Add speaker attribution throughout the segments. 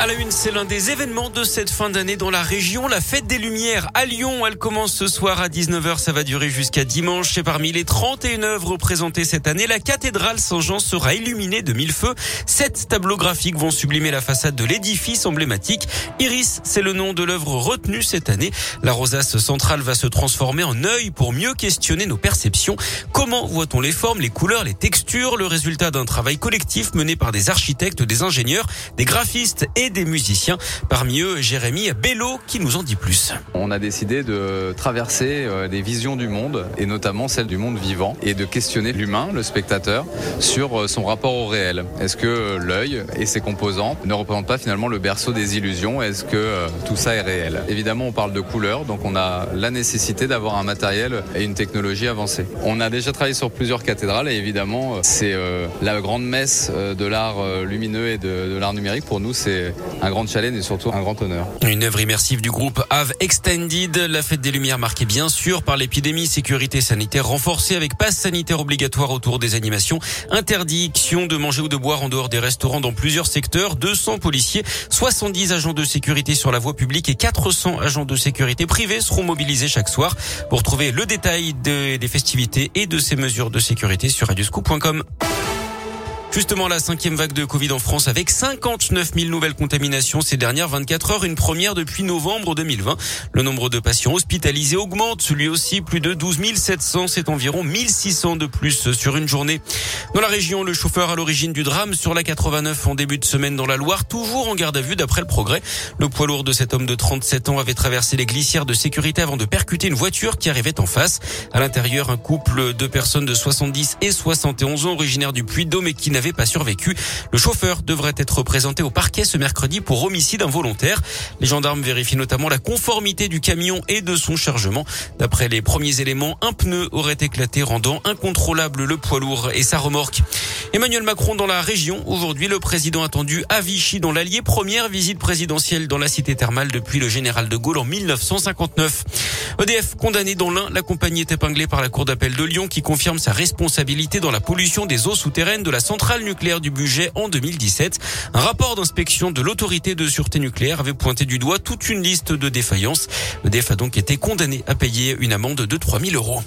Speaker 1: À la une, c'est l'un des événements de cette fin d'année dans la région, la fête des Lumières à Lyon. Elle commence ce soir à 19h, ça va durer jusqu'à dimanche. Et parmi les 31 œuvres présentées cette année, la cathédrale Saint-Jean sera illuminée de mille feux. Sept tableaux graphiques vont sublimer la façade de l'édifice emblématique. Iris, c'est le nom de l'œuvre retenue cette année. La rosace centrale va se transformer en œil pour mieux questionner nos perceptions. Comment voit-on les formes, les couleurs, les textures, le résultat d'un travail collectif mené par des architectes, des ingénieurs, des graphistes et des musiciens. Parmi eux, Jérémy Bello qui nous en dit plus.
Speaker 2: On a décidé de traverser euh, des visions du monde et notamment celle du monde vivant et de questionner l'humain, le spectateur, sur euh, son rapport au réel. Est-ce que l'œil et ses composants ne représentent pas finalement le berceau des illusions? Est-ce que euh, tout ça est réel? Évidemment, on parle de couleurs, donc on a la nécessité d'avoir un matériel et une technologie avancée. On a déjà travaillé sur plusieurs cathédrales et évidemment, c'est la grande messe de l'art lumineux et de, de l'art numérique. Pour nous, c'est un grand challenge et surtout un grand honneur.
Speaker 1: Une œuvre immersive du groupe Ave Extended, la fête des Lumières marquée bien sûr par l'épidémie, sécurité sanitaire renforcée avec passe sanitaire obligatoire autour des animations, interdiction de manger ou de boire en dehors des restaurants dans plusieurs secteurs, 200 policiers, 70 agents de sécurité sur la voie publique et 400 agents de sécurité privés seront mobilisés chaque soir pour trouver le détail des festivités et de ces mesures de sécurité sur radioscoop.com. Justement, la cinquième vague de Covid en France avec 59 000 nouvelles contaminations ces dernières 24 heures, une première depuis novembre 2020. Le nombre de patients hospitalisés augmente, celui aussi plus de 12 700, c'est environ 1600 de plus sur une journée. Dans la région, le chauffeur à l'origine du drame sur la 89 en début de semaine dans la Loire, toujours en garde à vue d'après le progrès. Le poids lourd de cet homme de 37 ans avait traversé les glissières de sécurité avant de percuter une voiture qui arrivait en face. À l'intérieur, un couple de personnes de 70 et 71 ans originaires du Puy-de-Dôme et qui n'avait pas survécu. Le chauffeur devrait être présenté au parquet ce mercredi pour homicide involontaire. Les gendarmes vérifient notamment la conformité du camion et de son chargement. D'après les premiers éléments, un pneu aurait éclaté rendant incontrôlable le poids lourd et sa remorque. Emmanuel Macron dans la région. Aujourd'hui, le président attendu à Vichy dans l'Allier. Première visite présidentielle dans la cité thermale depuis le général de Gaulle en 1959. EDF condamné dans l'un, la compagnie est épinglée par la Cour d'appel de Lyon qui confirme sa responsabilité dans la pollution des eaux souterraines de la centrale nucléaire du budget en 2017. Un rapport d'inspection de l'autorité de sûreté nucléaire avait pointé du doigt toute une liste de défaillances. EDF a donc été condamné à payer une amende de 3000 euros.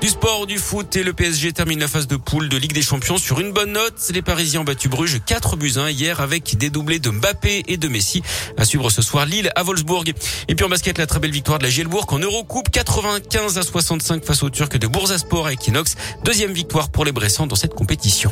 Speaker 1: Du sport, du foot et le PSG termine la phase de poule de Ligue des Champions sur une bonne note. Les Parisiens ont battu Bruges 4 buts 1 hier avec des doublés de Mbappé et de Messi. À suivre ce soir Lille à Wolfsburg. Et puis en basket, la très belle victoire de la Gielbourg en Eurocoupe 95 à 65 face aux Turcs de Boursasport à Equinox. Deuxième victoire pour les Bressans dans cette compétition.